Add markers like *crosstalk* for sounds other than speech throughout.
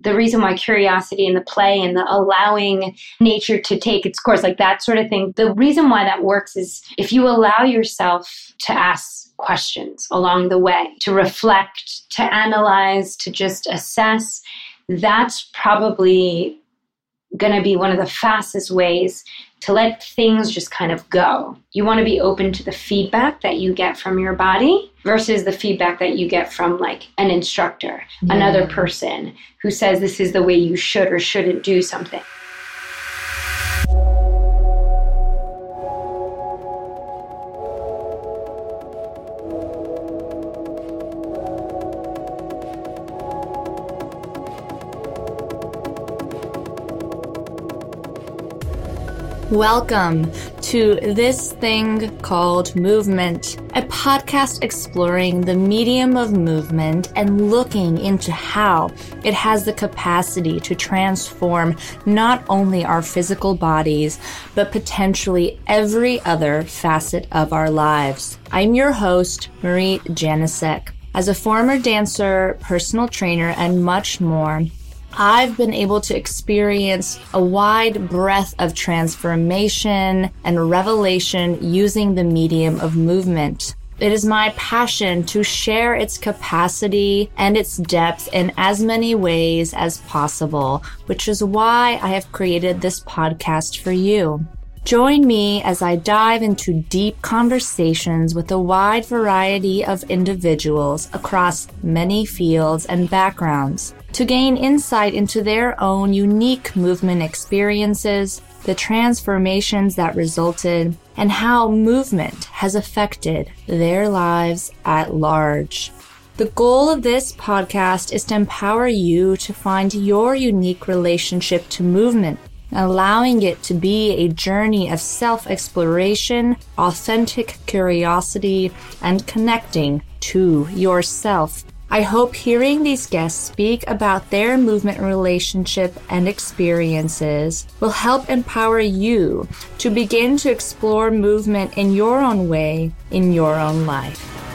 the reason why curiosity and the play and the allowing nature to take its course, like that sort of thing, the reason why that works is if you allow yourself to ask questions along the way, to reflect, to analyze, to just assess, that's probably going to be one of the fastest ways to let things just kind of go. You want to be open to the feedback that you get from your body versus the feedback that you get from like an instructor, yeah. another person who says this is the way you should or shouldn't do something. Welcome to This Thing Called Movement, a podcast exploring the medium of movement and looking into how it has the capacity to transform not only our physical bodies, but potentially every other facet of our lives. I'm your host, Marie Janasek. As a former dancer, personal trainer, and much more, I've been able to experience a wide breadth of transformation and revelation using the medium of movement. It is my passion to share its capacity and its depth in as many ways as possible, which is why I have created this podcast for you. Join me as I dive into deep conversations with a wide variety of individuals across many fields and backgrounds to gain insight into their own unique movement experiences, the transformations that resulted, and how movement has affected their lives at large. The goal of this podcast is to empower you to find your unique relationship to movement, allowing it to be a journey of self exploration, authentic curiosity, and connecting to yourself I hope hearing these guests speak about their movement relationship and experiences will help empower you to begin to explore movement in your own way in your own life.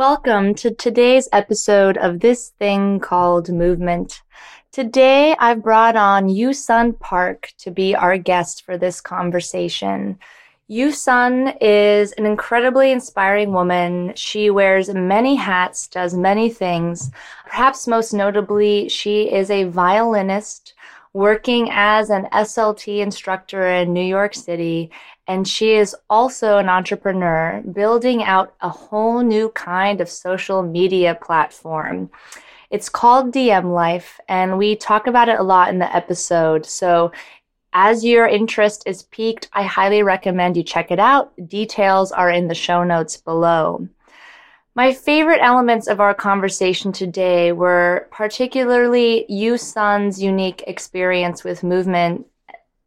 Welcome to today's episode of This Thing Called Movement. Today, I've brought on Yusun Park to be our guest for this conversation. Yusun is an incredibly inspiring woman. She wears many hats, does many things. Perhaps most notably, she is a violinist working as an SLT instructor in New York City and she is also an entrepreneur building out a whole new kind of social media platform. It's called DM Life, and we talk about it a lot in the episode. So, as your interest is piqued, I highly recommend you check it out. Details are in the show notes below. My favorite elements of our conversation today were particularly Yusun's unique experience with movement,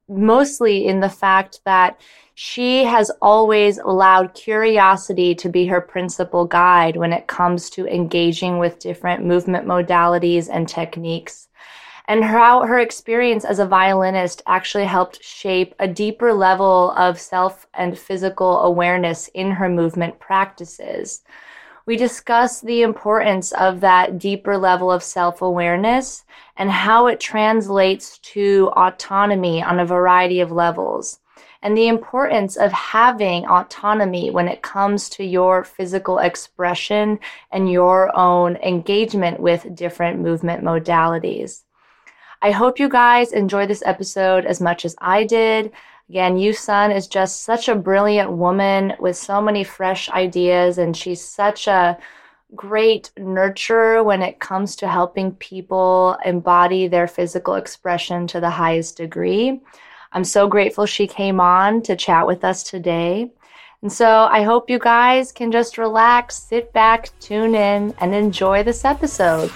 mostly in the fact that she has always allowed curiosity to be her principal guide when it comes to engaging with different movement modalities and techniques. And how her experience as a violinist actually helped shape a deeper level of self and physical awareness in her movement practices. We discuss the importance of that deeper level of self awareness and how it translates to autonomy on a variety of levels and the importance of having autonomy when it comes to your physical expression and your own engagement with different movement modalities. I hope you guys enjoy this episode as much as I did. Again, Yusun is just such a brilliant woman with so many fresh ideas, and she's such a great nurturer when it comes to helping people embody their physical expression to the highest degree. I'm so grateful she came on to chat with us today. And so I hope you guys can just relax, sit back, tune in, and enjoy this episode.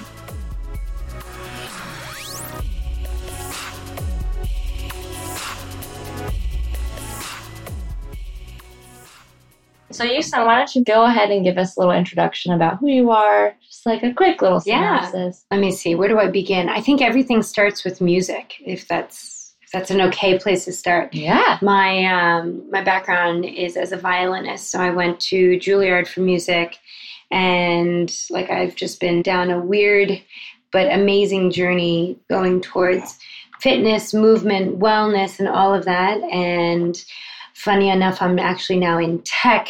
So, Yusun, why don't you go ahead and give us a little introduction about who you are, just like a quick little Yeah. Let me see. Where do I begin? I think everything starts with music. If that's if that's an okay place to start. Yeah. My um, my background is as a violinist, so I went to Juilliard for music, and like I've just been down a weird but amazing journey going towards fitness, movement, wellness, and all of that. And funny enough, I'm actually now in tech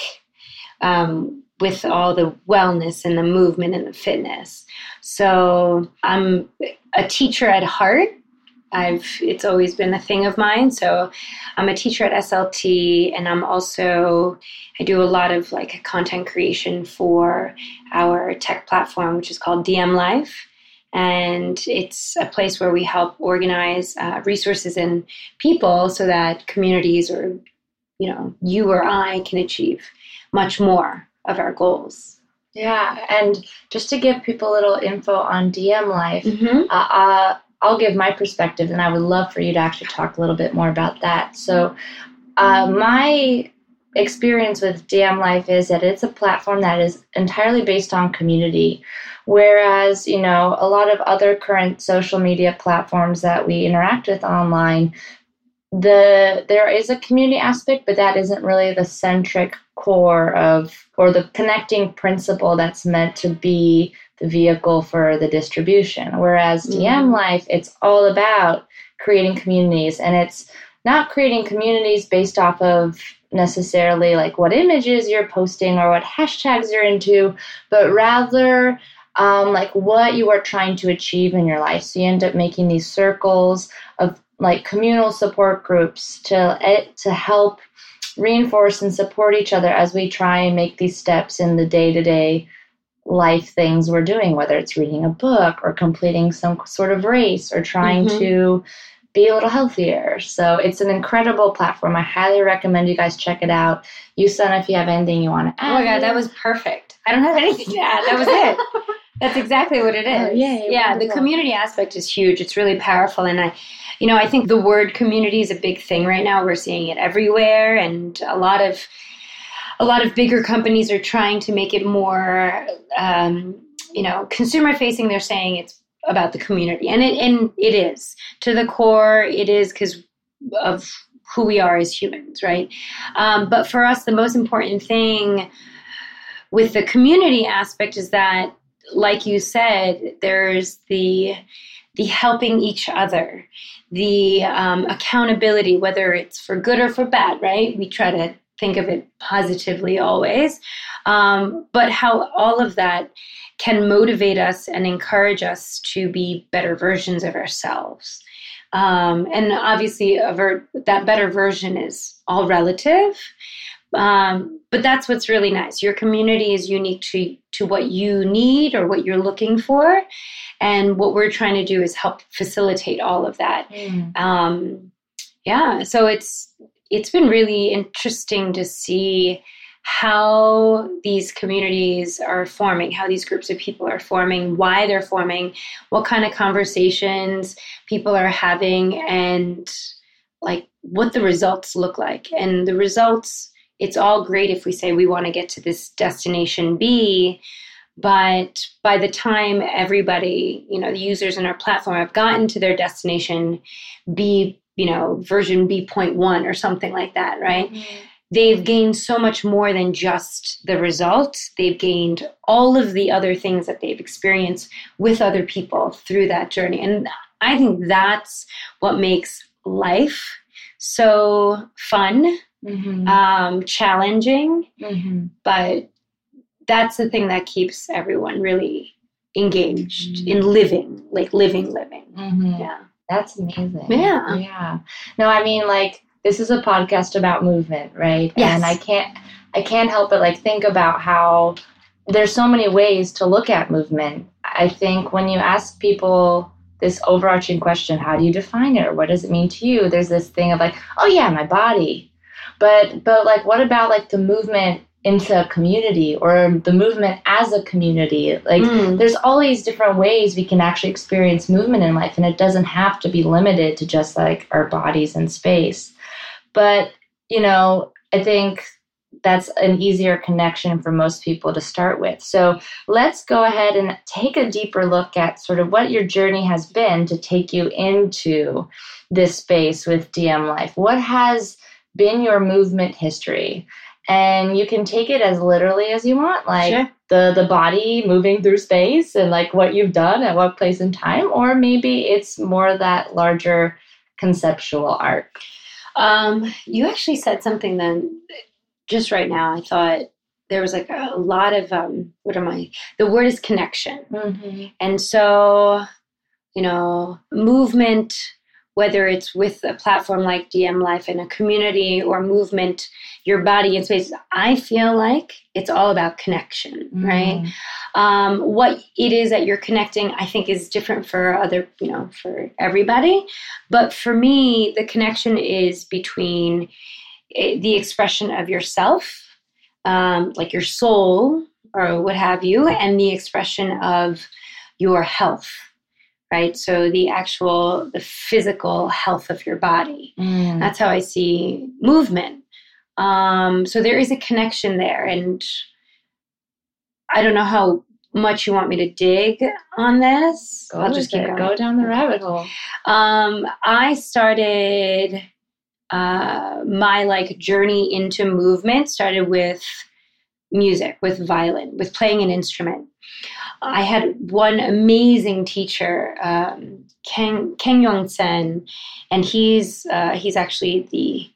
um, with all the wellness and the movement and the fitness. So I'm a teacher at heart. I've it's always been a thing of mine. So I'm a teacher at SLT and I'm also I do a lot of like content creation for our tech platform which is called DM Life and it's a place where we help organize uh, resources and people so that communities or you know you or I can achieve much more of our goals. Yeah. And just to give people a little info on DM life, Mm-hmm. uh, uh, I'll give my perspective, and I would love for you to actually talk a little bit more about that. So, uh, my experience with DM Life is that it's a platform that is entirely based on community, whereas you know a lot of other current social media platforms that we interact with online, the there is a community aspect, but that isn't really the centric core of or the connecting principle that's meant to be the vehicle for the distribution. Whereas. DM Life, it's all about creating communities, and it's not creating communities based off of necessarily like what images you're posting or what hashtags you're into, but rather um, like what you are trying to achieve in your life. So you end up making these circles of like communal support groups to eh, to help reinforce and support each other as we try and make these steps in the day to day life things we're doing, whether it's reading a book or completing some sort of race or trying Mhm. to be a little healthier. So it's an incredible platform. I highly recommend you guys check it out. Yusun, if you have anything you want to add. Oh my god, that was perfect. I don't have anything to add. That was it. *laughs* That's exactly what it is. Oh, yay, yeah, the community aspect is huge. It's really powerful, and I, you know, I think the word community is a big thing right now. We're seeing it everywhere, and a lot of, a lot of bigger companies are trying to make it more, um, you know, consumer facing. They're saying it's about the community, and it and it is to the core. It is because of who we are as humans, right? Um, but for us, the most important thing with the community aspect is that, like you said, there's the the helping each other, the um, accountability, whether it's for good or for bad, right? We try to think of it positively always, um, but how all of that can motivate us and encourage us to be better versions of ourselves. Um, and obviously, that better version is all relative. Um, but that's what's really nice. Your community is unique to to what you need or what you're looking for, and what we're trying to do is help facilitate all of that. Mm. Um, yeah, so it's it's been really interesting to see how these communities are forming, how these groups of people are forming, why they're forming, what kind of conversations people are having, and like what the results look like. And the results, it's all great if we say we want to get to this destination B, but by the time everybody, you know, the users in our platform have gotten to their destination B, you know, version B.1 or something like that, right? Mm-hmm. they've gained so much more than just the result. They've gained all of the other things that they've experienced with other people through that journey. And I think that's what makes life so fun, Mhm. um, challenging, Mhm. but that's the thing that keeps everyone really engaged in living, like living, living. Mhm. Yeah. That's amazing. Yeah. Yeah. No, I mean like this is a podcast about movement, right? Yes. And I can't I can't help but like think about how there's so many ways to look at movement. I think when you ask people this overarching question, how do you define it or what does it mean to you? There's this thing of like, oh yeah, my body. But but like what about like the movement into a community or the movement as a community? Like Mm. there's all these different ways we can actually experience movement in life and it doesn't have to be limited to just like our bodies in space but you know i think that's an easier connection for most people to start with. So let's go ahead and take a deeper look at sort of what your journey has been to take you into this space with DM Life. What has been your movement history? And you can take it as literally as you want, like sure. the the body moving through space and like what you've done at what place in time, or maybe it's more that larger conceptual arc. Um, you actually said something then just right now, I thought there was like a lot of um, what am I? The word is connection, mm-hmm. and so you know, movement. Whether it's with a platform like DM Life in a community or movement, your body in space, I feel like it's all about connection, mm-hmm. right? Um, what it is that you're connecting, I think, is different for other, you know, for everybody. But for me, the connection is between the expression of yourself, um, like your soul or what have you, and the expression of your health, right? So the actual, the physical health of your body. Mm. That's how I see movement. Um, so there is a connection there, and I don't know how much you want me to dig on this. Go I'll just keep it. Go down the rabbit hole. Um, I started uh, my like journey into movement started with music, with violin, with playing an instrument. I had one amazing teacher, um, Kang, Kang Yong Sen, and he's uh, he's actually the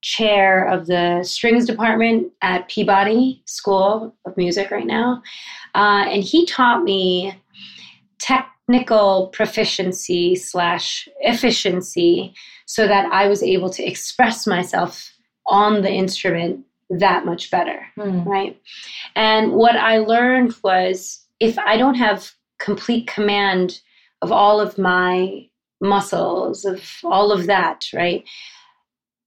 chair of the strings department at Peabody School of Music right now, uh, and he taught me technical proficiency slash efficiency so that I was able to express myself on the instrument that much better, mm. right? And what I learned was if I don't have complete command of all of my muscles, of all of that, right?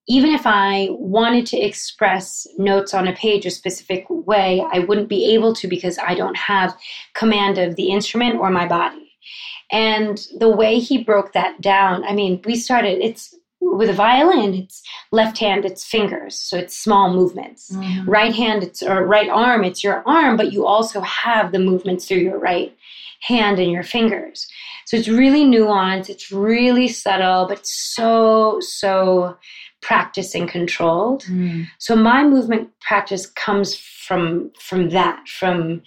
Even if I wanted to express notes on a page a specific way, I wouldn't be able to because I don't have command of the instrument or my body. And the way he broke that down, I mean, we started, it's with a violin, it's left hand, it's fingers, so it's small movements. Mm-hmm. Right hand, it's or right arm, it's your arm, but you also have the movements through your right hand and your fingers. So it's really nuanced, it's really subtle, but so, so practice and controlled. Mm. So my movement practice comes from from that, from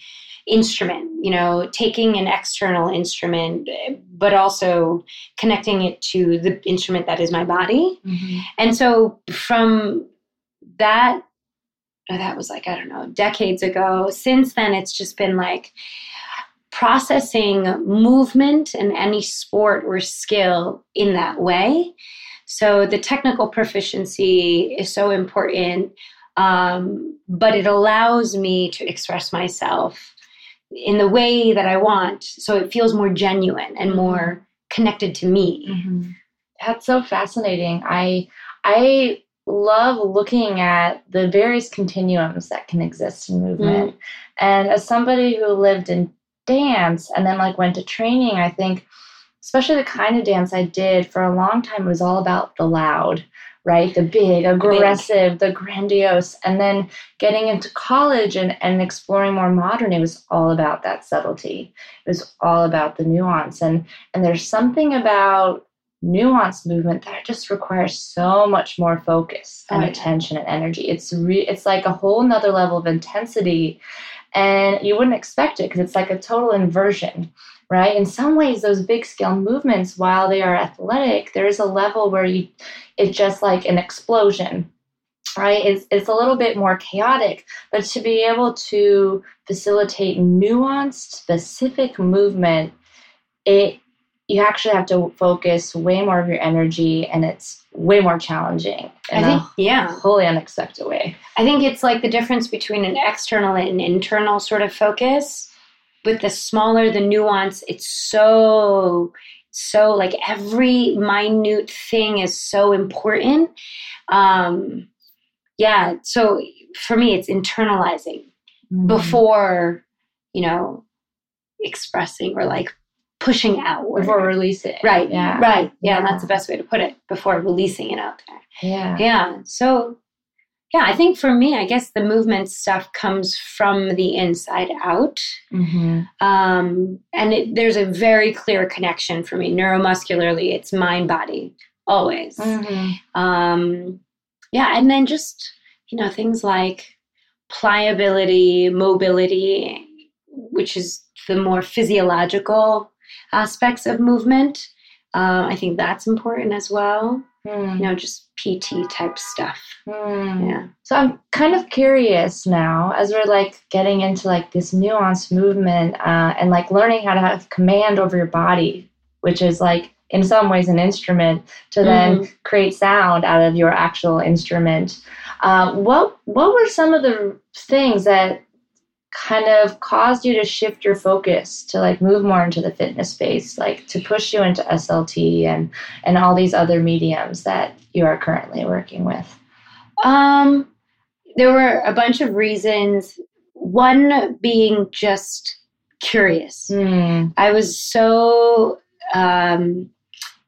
instrument, you know, taking an external instrument, but also connecting it to the instrument that is my body. Mm-hmm. And so from that, oh, that was like, I don't know, decades ago. Since then, it's just been like, processing movement in any sport or skill in that way. So the technical proficiency is so important, um, but it allows me to express myself in the way that I want. So it feels more genuine and mm-hmm. more connected to me. Mm-hmm. That's so fascinating. I I love looking at the various continuums that can exist in movement. Mm. And as somebody who lived in dance and then like went to training, I think especially the kind of dance I did for a long time was all about the loud right? The big, aggressive, big. the grandiose. And then getting into college and, and exploring more modern, it was all about that subtlety. It was all about the nuance. And and there's something about nuance movement that just requires so much more focus and oh, attention and energy. It's re- it's like a whole nother level of intensity. And you wouldn't expect it because it's like a total inversion right? In some ways, those big scale movements, while they are athletic, there is a level where you, it's just like an explosion, right? It's, it's a little bit more chaotic, but to be able to facilitate nuanced, specific movement, it you actually have to focus way more of your energy and it's way more challenging in I think, a yeah. wholly unexpected way. I think it's like the difference between an external and internal sort of focus with the smaller the nuance, it's so so like every minute thing is so important. Um, yeah, so for me, it's internalizing mm-hmm. before you know expressing or like pushing out before releasing. Right. Yeah. Right. Yeah, yeah. That's the best way to put it. Before releasing it out there. Yeah. Yeah. So yeah, I think for me, I guess the movement stuff comes from the inside out. Mm-hmm. Um, and it, there's a very clear connection for me neuromuscularly, it's mind body, always. Mm-hmm. Um, yeah, and then just, you know, things like pliability, mobility, which is the more physiological aspects of movement. Um, I think that's important as well. Mm. You know, just PT type stuff. Mm. Yeah. So I'm kind of curious now as we're like getting into like this nuanced movement uh, and like learning how to have command over your body, which is like in some ways an instrument to then create sound out of your actual instrument. Uh, what what were some of the things that kind of caused you to shift your focus to like move more into the fitness space, like to push you into SLT and and all these other mediums that you are currently working with? Um, there were a bunch of reasons. One being just curious. Mm. I was so um,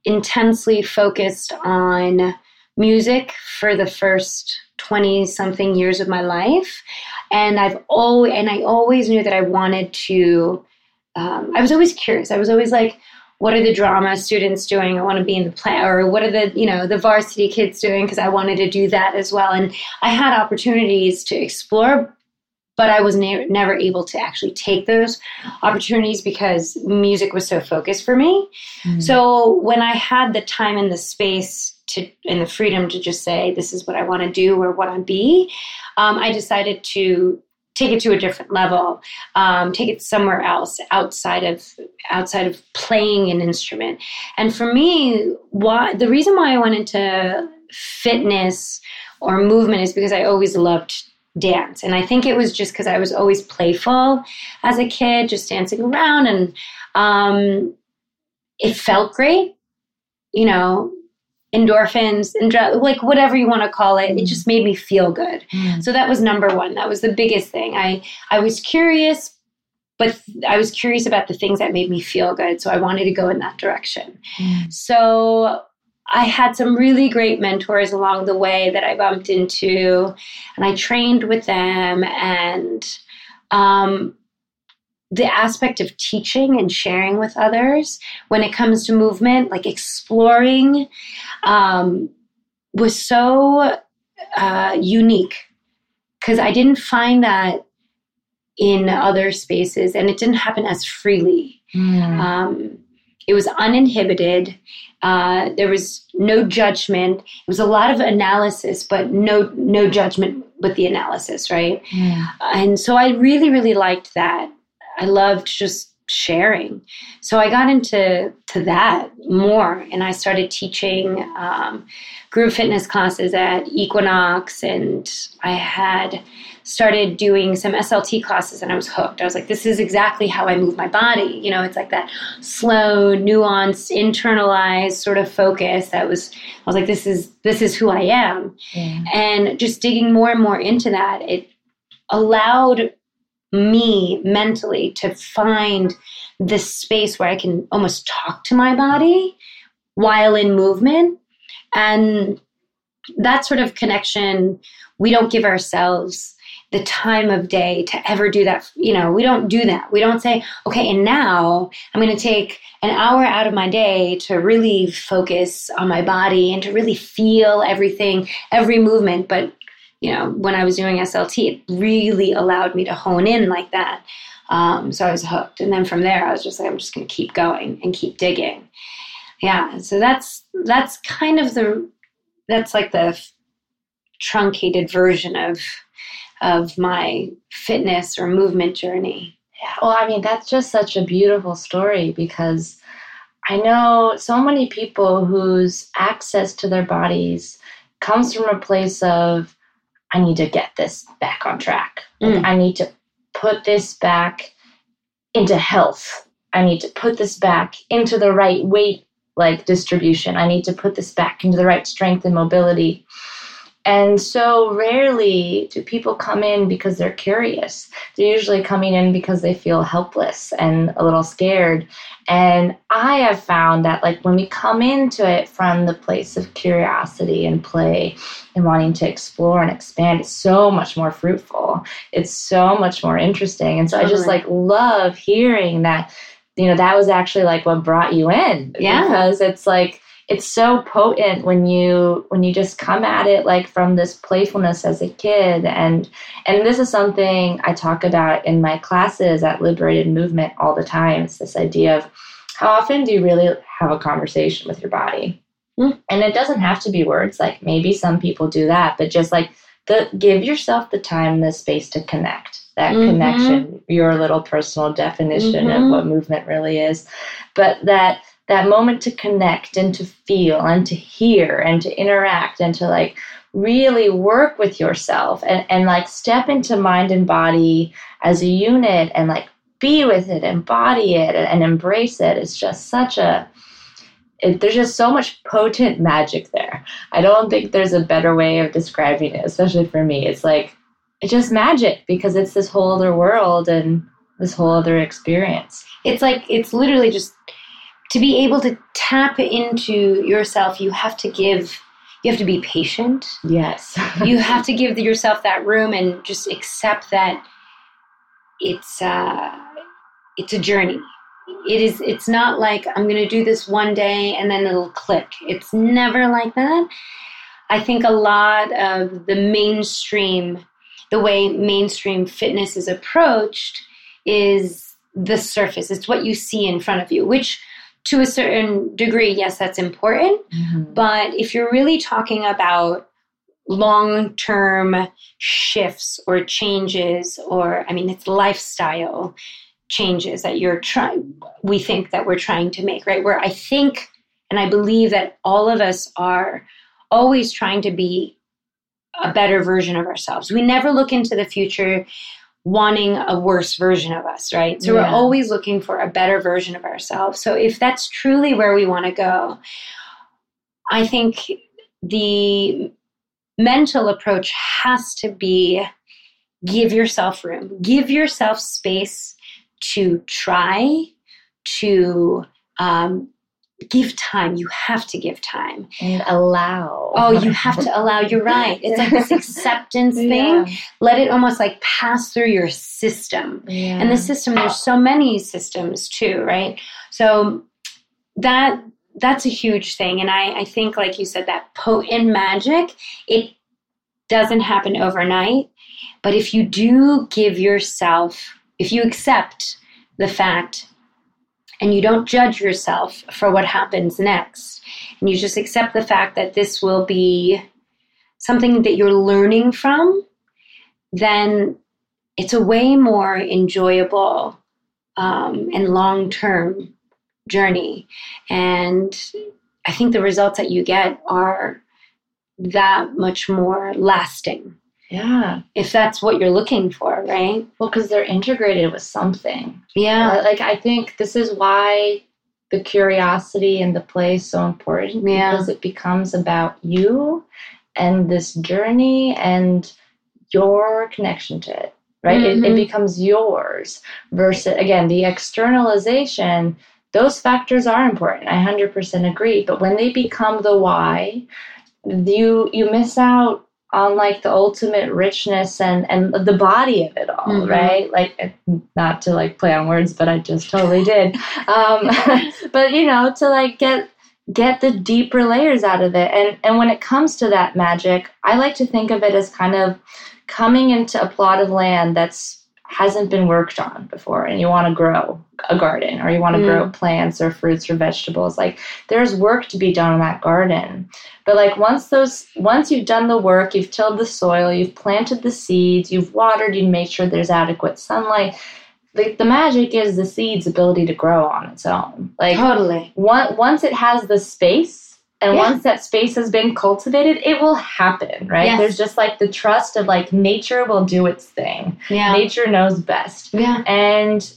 intensely focused on music for the first 20 something years of my life and i've always and i always knew that i wanted to um, i was always curious. I was always like what are the drama students doing? I want to be in the play or what are the you know the varsity kids doing? Because i wanted to do that as well. And i had opportunities to explore but i was ne- never able to actually take those opportunities because music was so focused for me. Mm. so when I had the time and the space to and the freedom to just say this is what I want to do or what I be, um, I decided to take it to a different level, um, take it somewhere else outside of outside of playing an instrument. And for me, why the reason why I went into fitness or movement is because I always loved dance and i think it was just because i was always playful as a kid just dancing around and um, it felt great you know endorphins and like whatever you want to call it it Mm. just made me feel good Mm. so that was number one that was the biggest thing i i was curious but i was curious about the things that made me feel good so i wanted to go in that direction Mm. so I had some really great mentors along the way that I bumped into, and I trained with them. And um, the aspect of teaching and sharing with others when it comes to movement, like exploring, um, was so uh, unique because I didn't find that in other spaces, and it didn't happen as freely. Mm. Um, it was uninhibited. Uh, there was no judgment. It was a lot of analysis, but no no judgment with the analysis, right? Mm. And so I really really liked that. I loved just sharing. So I got into to that more, and I started teaching um, group fitness classes at Equinox, and I had started doing some SLT classes, and I was hooked. I was like, this is exactly how I move my body. You know, it's like that slow, nuanced, internalized sort of focus. That was, I was like, this is this is who I am Yeah. and just digging more and more into that it allowed me mentally to find this space where i can almost talk to my body while in movement. And that sort of connection we don't give ourselves the time of day to ever do that you know we don't do that. We don't say okay and now i'm going to take an hour out of my day to really focus on my body and to really feel everything every movement. But you know when i was doing slt it really allowed me to hone in like that. Um, so i was hooked. And then from there i was just like i'm just going to keep going and keep digging. Yeah so that's that's kind of the that's like the truncated version of of my fitness or movement journey. Yeah, well, I mean, that's just such a beautiful story because I know so many people whose access to their bodies comes from a place of, I need to get this back on track. Mm. I need to put this back into health. I need to put this back into the right weight like distribution. I need to put this back into the right strength and mobility. And so rarely do people come in because they're curious. They're usually coming in because they feel helpless and a little scared. And I have found that, like, when we come into it from the place of curiosity and play and wanting to explore and expand, it's so much more fruitful. It's so much more interesting. And so totally. I just like love hearing that, you know, that was actually like what brought you in. Yeah. Because it's like, it's so potent when you when you just come at it like from this playfulness as a kid and and this is something i talk about in my classes at liberated movement all the time it's this idea of how often do you really have a conversation with your body mm. and it doesn't have to be words like maybe some people do that but just like the give yourself the time and the space to connect that mm-hmm. connection your little personal definition mm-hmm. of what movement really is but that that moment to connect and to feel and to hear and to interact and to like really work with yourself and, and like step into mind and body as a unit and like be with it, embody it, and, embrace it. It's just such a it, there's just so much potent magic there. I don't think there's a better way of describing it, especially for me. It's like it's just magic because it's this whole other world and this whole other experience. It's like it's literally just to be able to tap into yourself, you have to give you have to be patient. Yes. you *laughs* have to give yourself that room and just accept that it's uh it's a journey. It is it's not like I'm going to do this one day and then it'll click. It's never like that. I think a lot of the mainstream the way mainstream fitness is approached is the surface. It's what you see in front of you, which to a certain degree, yes, that's important. Mm-hmm. But if you're really talking about long term shifts or changes, or I mean, it's lifestyle changes that you're trying, we think that we're trying to make, right? Where I think and I believe that all of us are always trying to be a better version of ourselves. We never look into the future wanting a worse version of us, right? So yeah. we're always looking for a better version of ourselves. So if that's truly where we want to go, I think the mental approach has to be give yourself room, give yourself space to try, to um, give time. You have to give time and allow. Oh, you have to allow. You're right. It's like this *laughs* acceptance thing. Yeah. Let it almost like pass through your system. Yeah. And the system, there's so many systems too, right? So that that's a huge thing. And I, I think, like you said, that potent magic, it doesn't happen overnight. But if you do give yourself, if you accept the fact and you don't judge yourself for what happens next. And you just accept the fact that this will be something that you're learning from, then it's a way more enjoyable um, and long term journey. And I think the results that you get are that much more lasting. Yeah. If that's what you're looking for, right? Well, because they're integrated with something. Yeah. Like, I think this is why the curiosity and the play is so important yeah. because it becomes about you and this journey and your connection to it, right? Mm-hmm. It, it mm-hmm. becomes yours versus, again, the externalization. Those factors are important. I 100% agree. But when they become the why, you you miss out on like the ultimate richness and and the body of it all, mm-hmm. right? Like not to like play on words, but I just totally did. *laughs* Um, *laughs* but you know, to like get get the deeper layers out of it. And and when it comes to that magic, I like to think of it as kind of coming into a plot of land that's hasn't been worked on before and you want to grow a garden or you want to mm. grow plants or fruits or vegetables like there's work to be done in that garden. But like once those once you've done the work you've tilled the soil you've planted the seeds you've watered you've made sure there's adequate sunlight like the magic is the seed's ability to grow on its own. Like totally. once it has the space and yeah. once that space has been cultivated, it will happen, right? Yes. There's just like the trust of like nature will do its thing. Yeah. Nature knows best. Yeah. And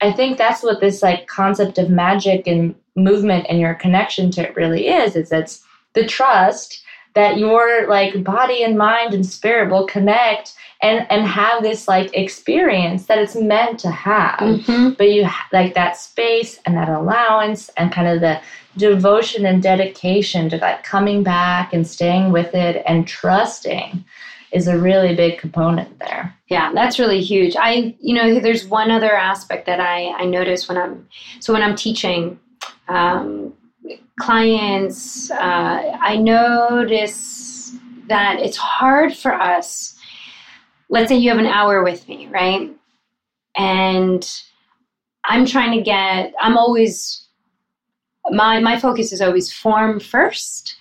I think that's what this like concept of magic and movement and your connection to it really is, is it's the trust that your like body and mind and spirit will connect and and have this like experience that it's meant to have Mm-hmm. but you ha- like that space and that allowance and kind of the devotion and dedication to like coming back and staying with it and trusting is a really big component there Yeah, that's really huge. I, you know, there's one other aspect that I, I notice when I'm, so when I'm teaching um, clients, uh, I notice that it's hard for us. Let's say you have an hour with me, right? And I'm trying to get, I'm always, my, my focus is always form first.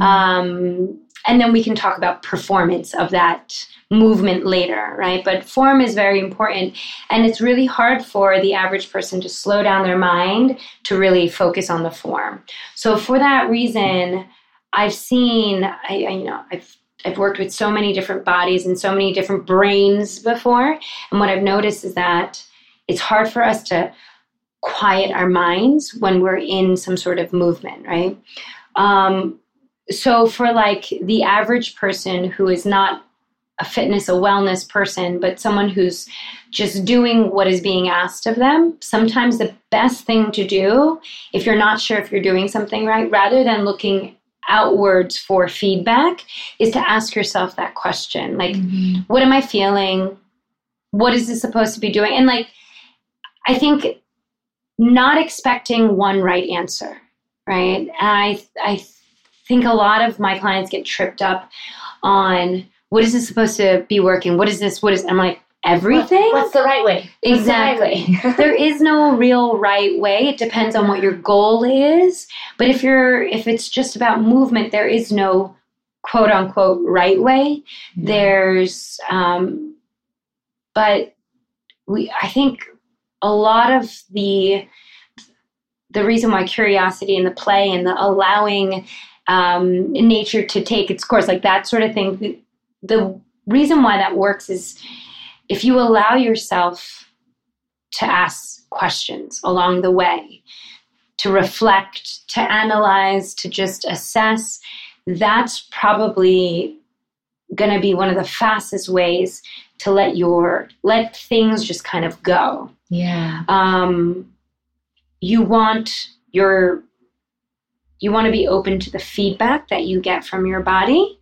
Um, and then we can talk about performance of that movement later, right? But form is very important. And it's really hard for the average person to slow down their mind to really focus on the form. So for that reason, I've seen, I, I you know, I've I've worked with so many different bodies and so many different brains before. And what I've noticed is that it's hard for us to quiet our minds when we're in some sort of movement, right? Um, so for like the average person who is not a fitness a wellness person but someone who's just doing what is being asked of them sometimes the best thing to do if you're not sure if you're doing something right rather than looking outwards for feedback is to ask yourself that question like what am i feeling? What is this supposed to be doing? And like i think not expecting one right answer right? And i i think a lot of my clients get tripped up on what is this supposed to be working? What is this? What is i'm like everything? What's the right way? What's the right Exactly. way? *laughs* there is no real right way. It depends on what your goal is. But if you're if it's just about movement there is no quote unquote right way. There's um but we i think a lot of the the reason why curiosity and the play and the allowing um, nature to take its course like that sort of thing the, the reason why that works is if you allow yourself to ask questions along the way to reflect to analyze to just assess that's probably going to be one of the fastest ways to let your let things just kind of go yeah. Um, you want your you want to be open to the feedback that you get from your body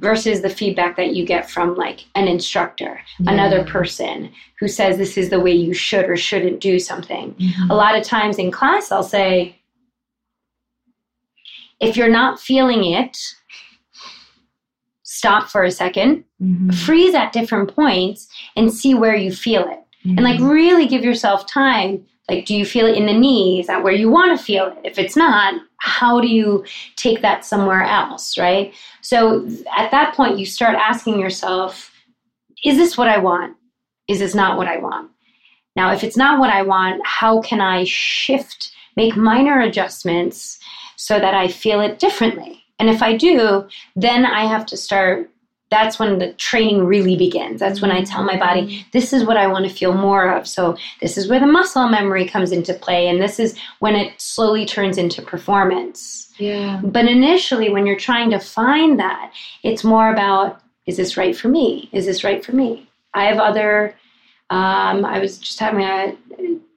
versus the feedback that you get from like an instructor another person who says this is the way you should or shouldn't do something. Mhm. a lot of times in class i'll say if you're not feeling it stop for a second Mhm. freeze at different points and see where you feel it and like Mhm. really give yourself time. Like do you feel it in the knee is that where you want to feel it? If it's not how do you take that somewhere else right? So at that point you start asking yourself is this what i want? Is this not what i want? Now if it's not what i want how can i shift make minor adjustments so that i feel it differently? And if i do then i have to start that's when the training really begins that's when i tell my body this is what I want to feel more of. So, this is where the muscle memory comes into play, and this is when it slowly turns into performance. yeah But initially, when you're trying to find that, it's more about is this right for me? Is this right for me? I have other, um, I was just having a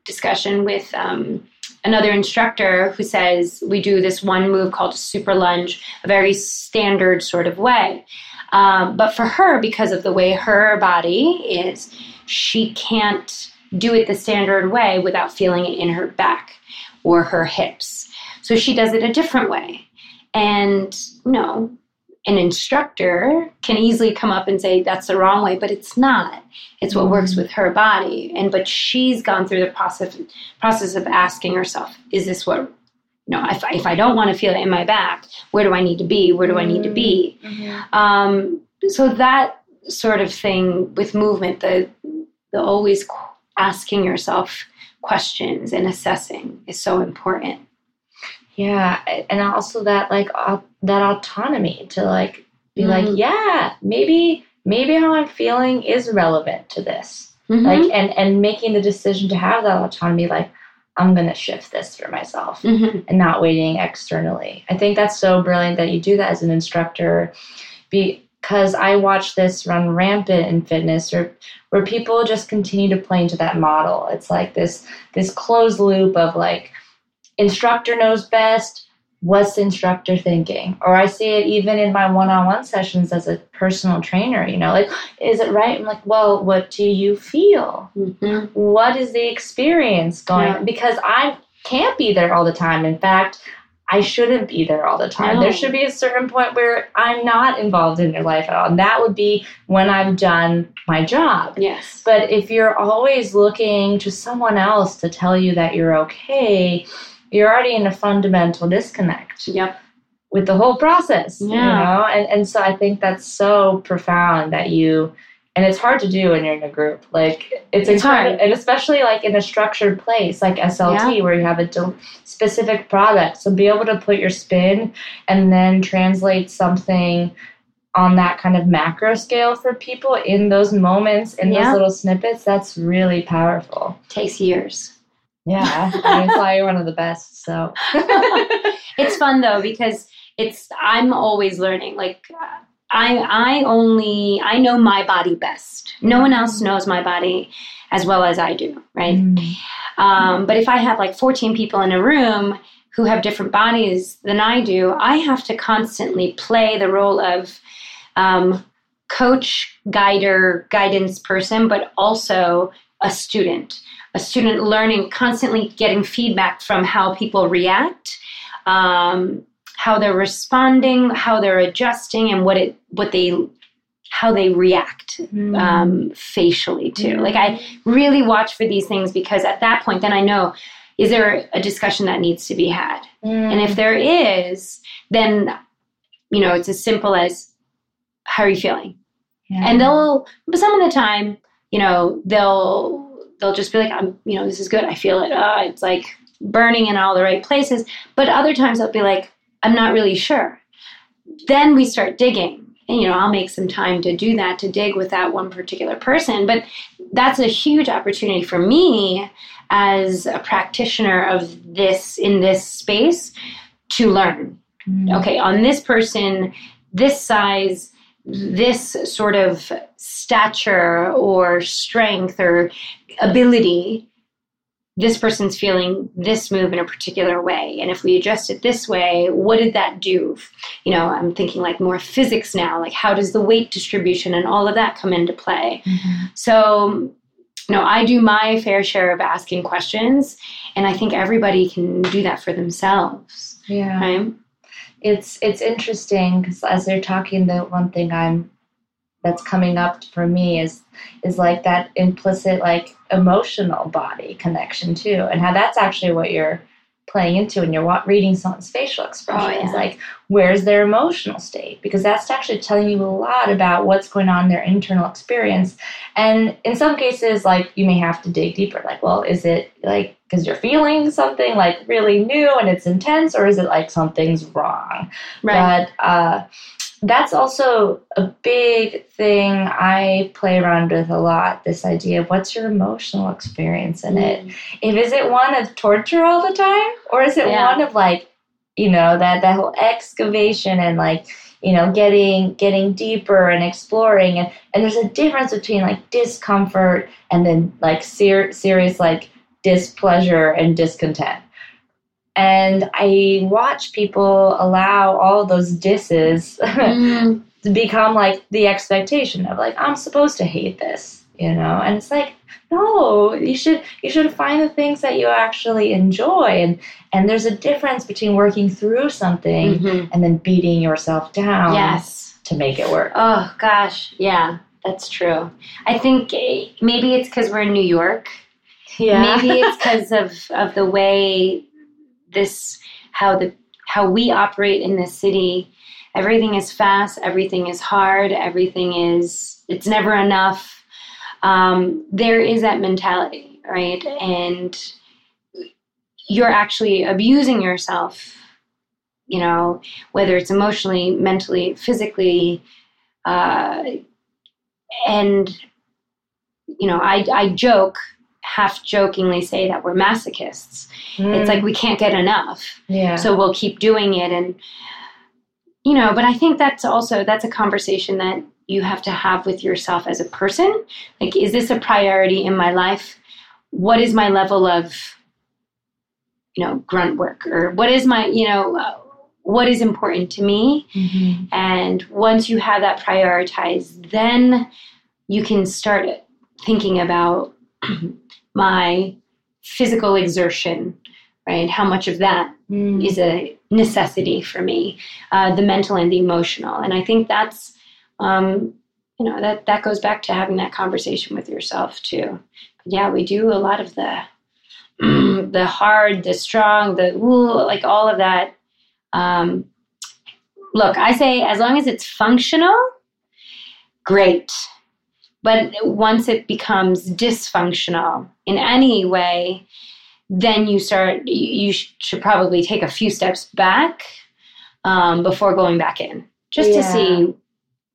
discussion with um, another instructor who says we do this one move called super lunge, a very standard sort of way. Um, but for her, because of the way her body is, she can't do it the standard way without feeling it in her back or her hips. So she does it a different way. And you know, an instructor can easily come up and say that's the wrong way, but it's not. It's what works with her body. And but she's gone through the process process of asking herself, is this what know, if, if I don't want to feel it in my back, where do I need to be? Where do I need to be? Mhm. Um, so that sort of thing with movement, the the always qu- asking yourself questions and assessing is so important. Yeah, and also that like au- that autonomy to like be like, Mhm. yeah, maybe maybe how I'm feeling is relevant to this. Mhm. Like and and making the decision to have that autonomy like I'm going to shift this for myself Mhm. and not waiting externally. I think that's so brilliant that you do that as an instructor because I watch this run rampant in fitness or where people just continue to play into that model. It's like this this closed loop of like instructor knows best, what's the instructor thinking? Or I see it even in my one-on-one sessions as a personal trainer, you know, like is it right? I'm like, well, what do you feel? Mhm. what is the experience going Yeah. because i can't be there all the time in fact i shouldn't be there all the time No. there should be a certain point where i'm not involved in your life at all and that would be when i've done my job Yes. but if you're always looking to someone else to tell you that you're okay you're already in a fundamental disconnect Yep. with the whole process you know and, and so i think that's so profound that you and it's hard to do when you're in a group like it's, It's hard. and especially like in a structured place like SLT where you have a specific product so be able to put your spin and then translate something on that kind of macro scale for people in those moments in Yeah. those little snippets that's really powerful Takes years. Yeah you're one of the best so *laughs* it's fun though because it's I'm always learning. Like I I only I know my body best. No one else knows my body as well as I do, right? Mm. Um, but if I have like 14 people in a room who have different bodies than I do, I have to constantly play the role of um, coach, guider, guidance person, but also a student. A student learning, constantly getting feedback from how people react, um, how they're responding, how they're adjusting, and what it what they how they react Mm. um, facially too. Mm. Like I really watch for these things because at that point, then I know is there a discussion that needs to be had, Mm. and if there is, then you know it's as simple as how are you feeling, Yeah. and they'll but some of the time, you know, they'll they'll just be like, I'm you know this is good, I feel it. Uh, it's like burning in all the right places, but other times they'll be like, I'm not really sure. Then we start digging. And, you know, I'll make some time to do that, to dig with that one particular person. But that's a huge opportunity for me as a practitioner of this in this space to learn. Mm. Okay, on this person, this size, this sort of stature or strength or ability, this person's feeling this move in a particular way. And if we adjust it this way, what did that do? You know, I'm thinking like more physics now, like how does the weight distribution and all of that come into play? Mhm. So, you know, I do my fair share of asking questions, and I think everybody can do that for themselves, Yeah. right? It's it's interesting because as they're talking the one thing i'm that's coming up for me is is like that implicit like emotional body connection too and how that's actually what you're playing into when you're reading someone's facial expressions oh, yeah. like where's their emotional state because that's actually telling you a lot about what's going on in their internal experience and in some cases like you may have to dig deeper like well is it like because you're feeling something like really new and it's intense or is it like something's wrong Right. but uh, that's also a big thing I play around with a lot. This idea of what's your emotional experience in it. If is it one of torture all the time, or is it Yeah. one of like, you know, that that whole excavation and like, you know, getting getting deeper and exploring and and there's a difference between like discomfort and then like ser- serious like displeasure and discontent. And I watch people allow all those disses *laughs* Mm, to become like the expectation of like I'm supposed to hate this, you know? And it's like no, you should you should find the things that you actually enjoy and and there's a difference between working through something mhm. and then beating yourself down Yes. to make it work. Oh gosh, yeah, that's true. I think eh, maybe it's because we're in New York. Maybe it's because of of the way this how the how we operate in this city. Everything is fast. Everything is hard. Everything is it's never enough. Um, there is that mentality, right? And you're actually abusing yourself. You know, whether it's emotionally, mentally, physically, uh, and you know, I I joke half jokingly say that we're masochists. Mm. It's like we can't get enough. yeah. So we'll keep doing it and you know, but I think that's also that's a conversation that you have to have with yourself as a person. Like is this a priority in my life? What is my level of you know, grunt work or what is my, you know, uh, what is important to me? Mhm. And once you have that prioritized, then you can start thinking about *clears throat* my physical exertion, right? How much of that Mm. is a necessity for me, uh, the mental and the emotional. And I think that's, um, you know, that, that goes back to having that conversation with yourself too. Yeah, we do a lot of the, *clears throat* the hard, the strong, the ooh, like all of that. Um, look, I say as long as it's functional, great. But once it becomes dysfunctional in any way, then you start, you should probably take a few steps back um, before going back in, just to see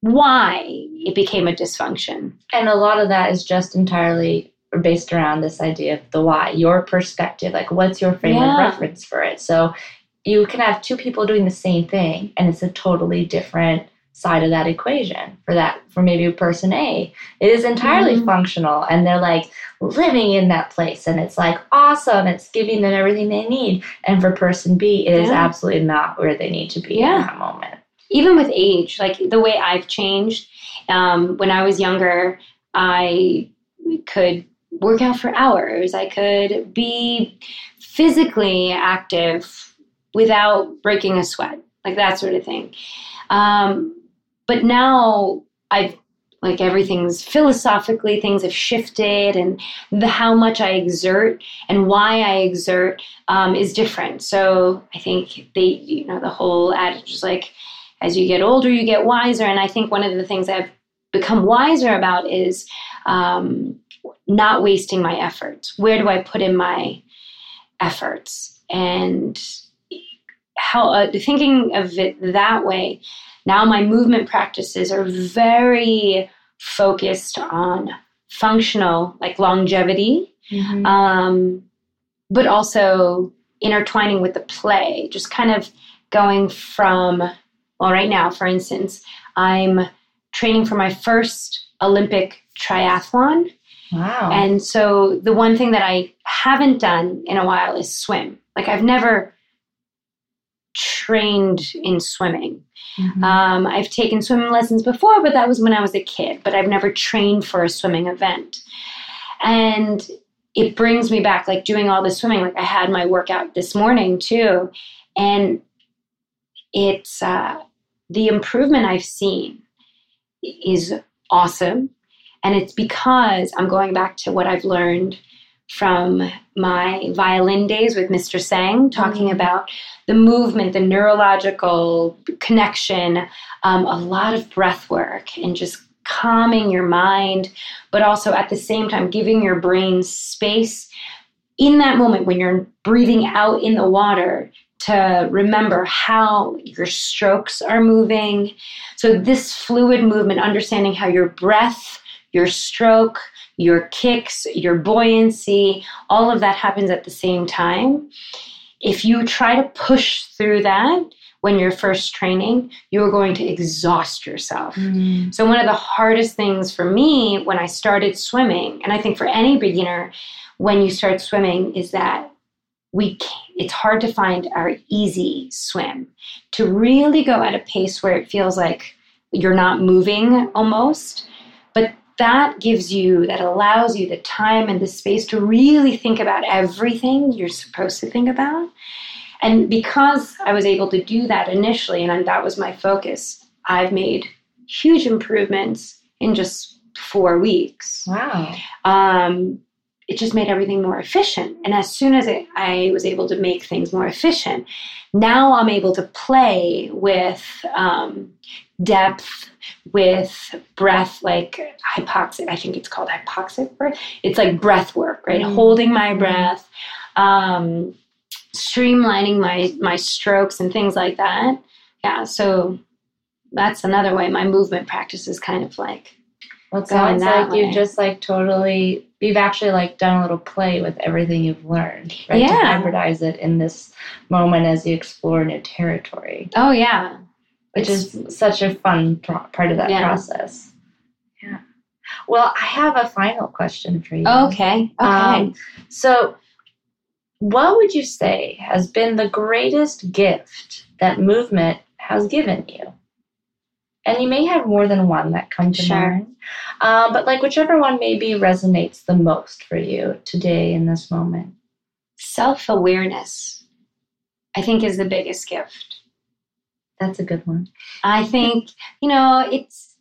why it became a dysfunction. And a lot of that is just entirely based around this idea of the why, your perspective, like what's your frame Yeah. of reference for it. So you can have two people doing the same thing and it's a totally different side of that equation for that for maybe person A. It is entirely Mhm. functional and they're like living in that place and it's like awesome. It's giving them everything they need. And for person B, it is Yeah. absolutely not where they need to be in Yeah. that moment. even with age, like the way I've changed, um, when I was younger, I could work out for hours. I could be physically active without breaking a sweat, like that sort of thing. Um, but now I've like everything's philosophically things have shifted and the how much i exert and why i exert um, is different so i think they you know the whole adage is like as you get older, you get wiser. And I think one of the things I've become wiser about is um, not wasting my efforts. Where do I put in my efforts? And how uh, thinking of it that way, now my movement practices are very focused on functional, like longevity, um, but also intertwining with the play, just kind of going from, well, right now, for instance, I'm training for my first Olympic triathlon. wow. And so the one thing that I haven't done in a while is swim. Like I've never trained in swimming. Mhm. Um, I've taken swimming lessons before, but that was when I was a kid. But I've never trained for a swimming event. And it brings me back, like doing all the swimming. Like I had my workout this morning too. And it's uh, the improvement I've seen is awesome. And it's because I'm going back to what I've learned from my violin days with Mr. Sang, talking Mhm. about the movement, the neurological connection, um, a lot of breath work, and just calming your mind, but also at the same time giving your brain space in that moment when you're breathing out in the water to remember how your strokes are moving. So, this fluid movement, understanding how your breath, your stroke, your kicks, your buoyancy, all of that happens at the same time. If you try to push through that when you're first training, you're going to exhaust yourself. Mhm. So, one of the hardest things for me when I started swimming, and I think for any beginner when you start swimming, is that we can't, it's hard to find our easy swim to really go at a pace where it feels like you're not moving almost. That gives you, that allows you the time and the space to really think about everything you're supposed to think about. And because I was able to do that initially, and that was my focus, I've made huge improvements in just four weeks. Wow. Um, it just made everything more efficient. And as soon as it, I was able to make things more efficient, now I'm able to play with um, depth, with breath, like hypoxic. I think it's called hypoxic breath. It's like breath work, right? Mm. Holding my breath, um, streamlining my my strokes and things like that. Yeah, so that's another way my movement practice is kind of like Well, it sounds that like you way. just like totally you've actually like done a little play with everything you've learned, right? Yeah. To hybridize it in this moment as you explore new territory, Oh yeah. Which It's- is such a fun pro- part of that Yeah. process. Yeah. Well, I have a final question for you. Okay. Okay. Um, so, what would you say has been the greatest gift that movement has given you? And you may have more than one that come to Sure. mind, uh, but like whichever one maybe resonates the most for you today in this moment. Self awareness, I think, is the biggest gift. That's a good one. I think, you know, it's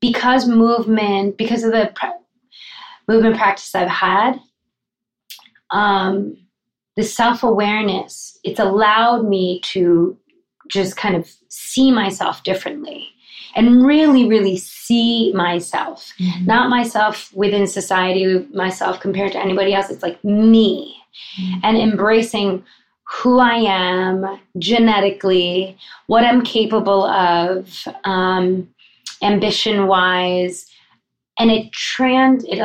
because movement, because of the pra- movement practice I've had, um, the self awareness, it's allowed me to just kind of see myself differently and really, really see myself. Not myself within society, myself compared to anybody else. It's like me Mhm. and embracing who I am genetically, what I'm capable of, um, ambition wise, and it trans it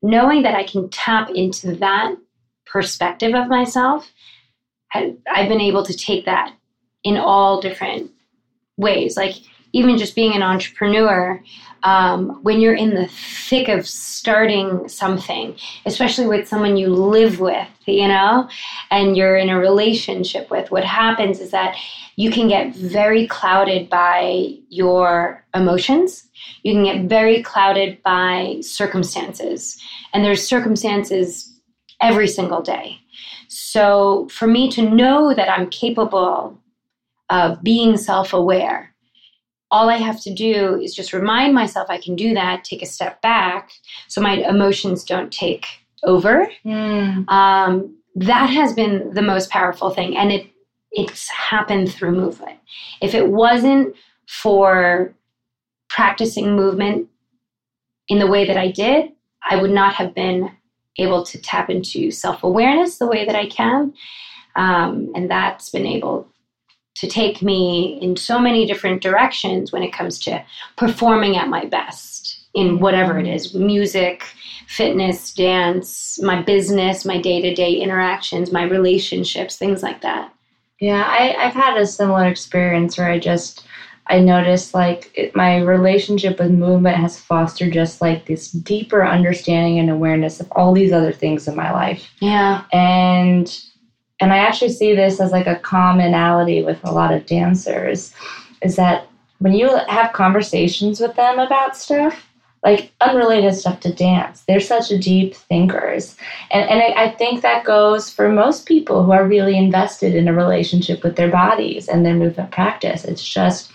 knowing that I can tap into that perspective of myself. I've been able to take that in all different ways, like even just being an entrepreneur. Um, when you're in the thick of starting something, especially with someone you live with, you know, and you're in a relationship with, what happens is that you can get very clouded by your emotions. You can get very clouded by circumstances. And there's circumstances every single day. So for me to know that I'm capable of being self aware, all I have to do is just remind myself I can do that, take a step back so my emotions don't take over. Mm. um, that has been the most powerful thing and it it's happened through movement. If it wasn't for practicing movement in the way that i did i would not have been able to tap into self-awareness the way that i can. Um, and that's been able to take me in so many different directions when it comes to performing at my best in whatever it is music fitness, dance, my business, my day to day interactions, my relationships, things like that. Yeah, I, I've had a similar experience where I just I noticed like it, my relationship with movement has fostered just like this deeper understanding and awareness of all these other things in my life, Yeah. and and I actually see this as like a commonality with a lot of dancers, is that when you have conversations with them about stuff. Like unrelated stuff to dance. They're such deep thinkers. And, and I, I think that goes for most people who are really invested in a relationship with their bodies and their movement practice. It's just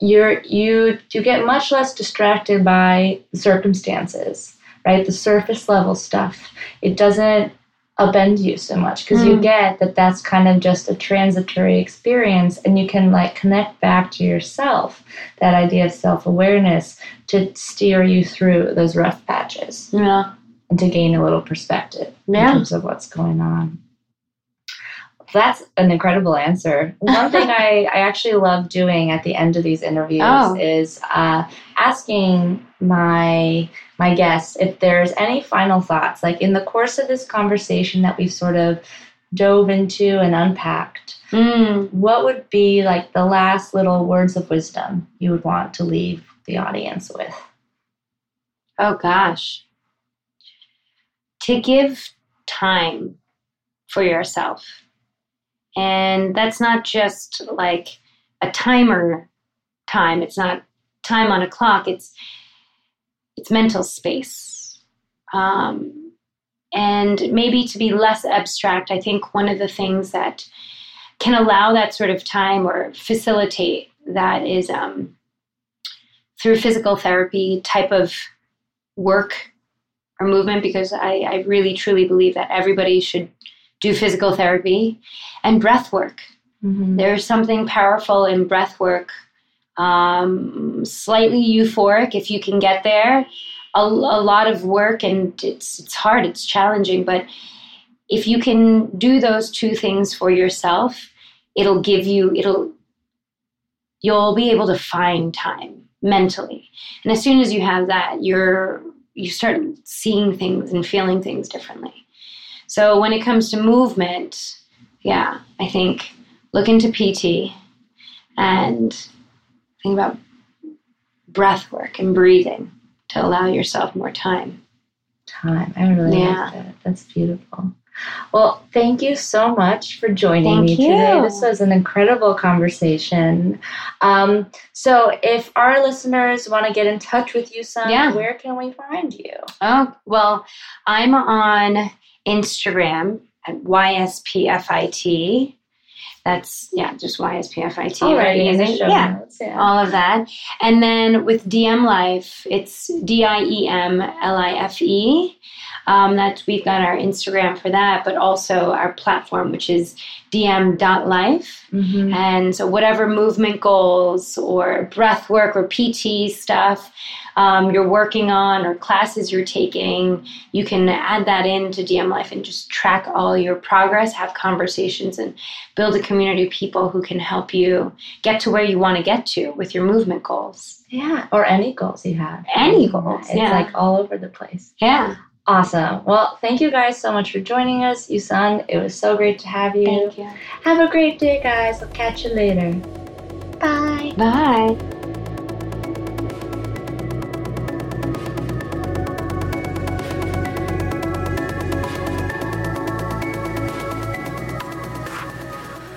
you're you you get much less distracted by circumstances, right? The surface level stuff. It doesn't upend you so much because you Mm. get that that's kind of just a transitory experience and you can like connect back to yourself that idea of self-awareness to steer you through those rough patches Yeah. and to gain a little perspective in terms of what's going on. That's an incredible answer. One thing I, I actually love doing at the end of these interviews Oh. is uh, asking my my guests if there's any final thoughts. Like in the course of this conversation that we've sort of dove into and unpacked, Mm. what would be like the last little words of wisdom you would want to leave the audience with? Oh, gosh. To give time for yourself. And that's not just like a timer time. It's not time on a clock. It's it's mental space. Um, and maybe to be less abstract, I think one of the things that can allow that sort of time or facilitate that is um, through physical therapy type of work or movement because I, I really truly believe that everybody should do physical therapy and breath work. Mm-hmm. There's something powerful in breath work, um, slightly euphoric if you can get there. A, a lot of work and it's it's hard, it's challenging, but if you can do those two things for yourself, it'll give you it'll you'll be able to find time mentally. And as soon as you have that, you're you start seeing things and feeling things differently. So when it comes to movement, yeah, I think look into PT and think about breath work and breathing to allow yourself more time. Time. I really yeah. like that. That's beautiful. Well, thank you so much for joining thank me you. today. This was an incredible conversation. Um, so, if our listeners want to get in touch with you, some, yeah. where can we find you? Oh, well, I'm on Instagram at YSPFIT. That's yeah, just YSPFIT. Easy. Yeah, yeah, all of that. And then with DIEM Life, it's D I E M L I F E. Um, that's we've got our Instagram for that, but also our platform, which is diem.life. Mm-hmm. And so, whatever movement goals or breath work or PT stuff um, you're working on or classes you're taking, you can add that into DIEM Life and just track all your progress, have conversations, and build a community of people who can help you get to where you want to get to with your movement goals. Yeah, or any goals you have. Any goals. It's yeah. like all over the place. Yeah. Awesome. Well, thank you guys so much for joining us. Yusun, it was so great to have you. Thank you. Have a great day, guys. I'll catch you later. Bye. Bye.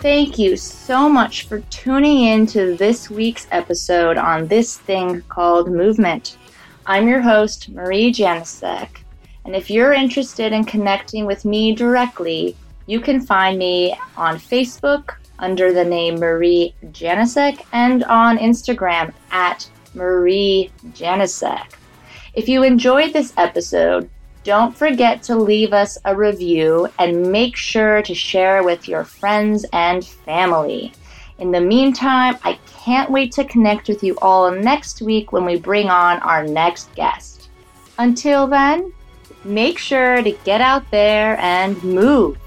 Thank you so much for tuning in to this week's episode on this thing called movement. I'm your host, Marie Janicek. And if you're interested in connecting with me directly, you can find me on Facebook under the name Marie Janicek and on Instagram at Marie Janicek. If you enjoyed this episode, don't forget to leave us a review and make sure to share with your friends and family. In the meantime, I can't wait to connect with you all next week when we bring on our next guest. Until then, make sure to get out there and move.